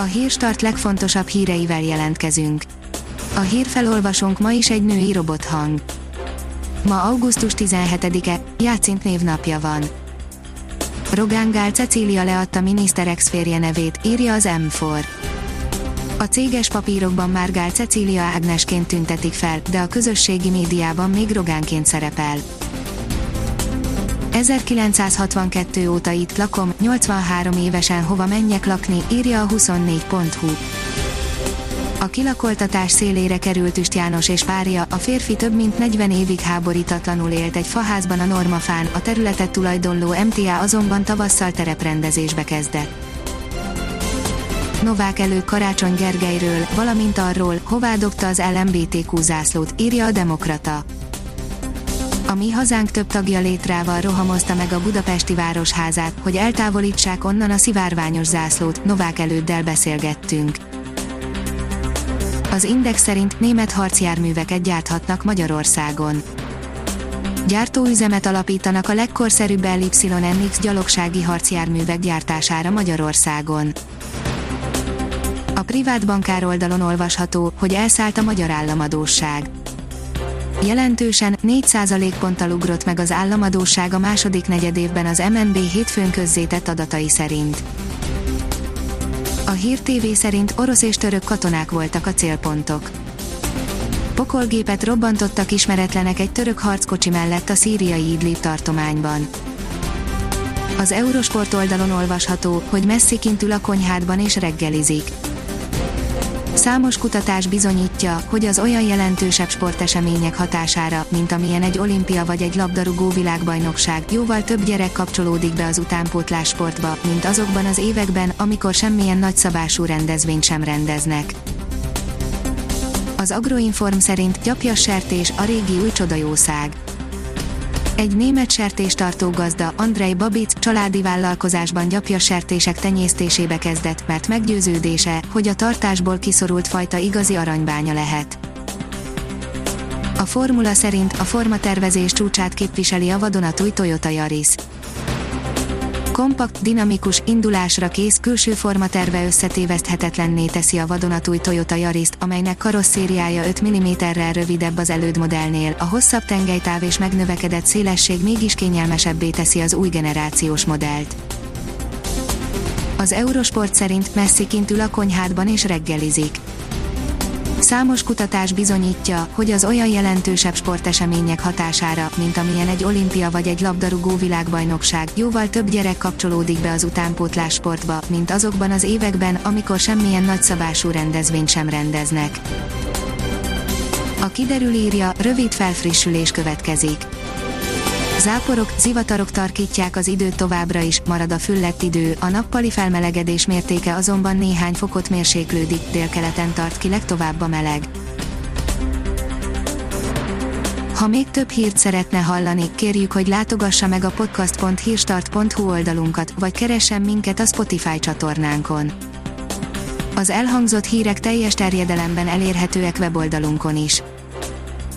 A Hírstart legfontosabb híreivel jelentkezünk. A hírfelolvasónk ma is egy női robothang. Ma augusztus 17-e, Játszint névnapja van. Rogán Gál Cecília leadta miniszter ex-férje nevét, írja az M4. A céges papírokban már Gál Cecília Ágnesként tüntetik fel, de a közösségi médiában még Rogánként szerepel. 1962 óta itt lakom, 83 évesen hova menjek lakni, írja a 24.hu. A kilakoltatás szélére került Üst János és párja, a férfi több mint 40 évig háborítatlanul élt egy faházban a Normafán, a területet tulajdonló MTA azonban tavasszal tereprendezésbe kezdett. Novák elő Karácsony Gergelyről, valamint arról, hová dobta az LMBTQ zászlót, írja a Demokrata. A Mi Hazánk több tagja létrával rohamozta meg a budapesti városházát, hogy eltávolítsák onnan a szivárványos zászlót, Novák előddel beszélgettünk. Az Index szerint német harcjárműveket gyárthatnak Magyarországon. Gyártóüzemet alapítanak a legkorszerűbb LYNX gyalogsági harcjárművek gyártására Magyarországon. A privát bankár oldalon olvasható, hogy elszállt a magyar államadóság. Jelentősen 4 ponttal ugrott meg az államadóság a második negyedévben az MNB hétfőn közzétett adatai szerint. A Hír TV szerint orosz és török katonák voltak a célpontok. Pokolgépet robbantottak ismeretlenek egy török harckocsi mellett a szíriai Idlib tartományban. Az Eurosport oldalon olvasható, hogy Messi kint a konyhádban és reggelizik. Számos kutatás bizonyítja, hogy az olyan jelentősebb sportesemények hatására, mint amilyen egy olimpia vagy egy labdarúgó világbajnokság, jóval több gyerek kapcsolódik be az utánpótlás sportba, mint azokban az években, amikor semmilyen nagyszabású rendezvényt sem rendeznek. Az Agroinform szerint gyapjas sertés a régi új csodajószág egy német sertéstartó gazda, Andrei Babic, családi vállalkozásban gyapjas sertések tenyésztésébe kezdett, mert meggyőződése, hogy a tartásból kiszorult fajta igazi aranybánya lehet. A formula szerint a formatervezés csúcsát képviseli a vadonatúj Toyota Yaris kompakt, dinamikus, indulásra kész külső formaterve összetéveszthetetlenné teszi a vadonatúj Toyota Yaris-t, amelynek karosszériája 5 mm-rel rövidebb az elődmodellnél, a hosszabb tengelytáv és megnövekedett szélesség mégis kényelmesebbé teszi az új generációs modellt. Az Eurosport szerint Messi kint ül a konyhádban és reggelizik Számos kutatás bizonyítja, hogy az olyan jelentősebb sportesemények hatására, mint amilyen egy olimpia vagy egy labdarúgó világbajnokság, jóval több gyerek kapcsolódik be az utánpótlás sportba, mint azokban az években, amikor semmilyen nagyszabású rendezvényt sem rendeznek. A kiderül írja, rövid felfrissülés következik Záporok, zivatarok tarkítják az időt továbbra is, marad a füllett idő, a nappali felmelegedés mértéke azonban néhány fokot mérséklődik, délkeleten tart ki legtovább a meleg. Ha még több hírt szeretne hallani, kérjük, hogy látogassa meg a podcast.hírstart.hu oldalunkat, vagy keressen minket a Spotify csatornánkon. Az elhangzott hírek teljes terjedelemben elérhetőek weboldalunkon is.